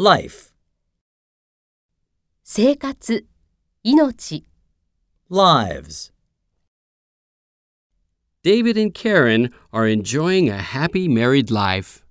life, 生活、命、lives. David and Karen are enjoying a happy married life.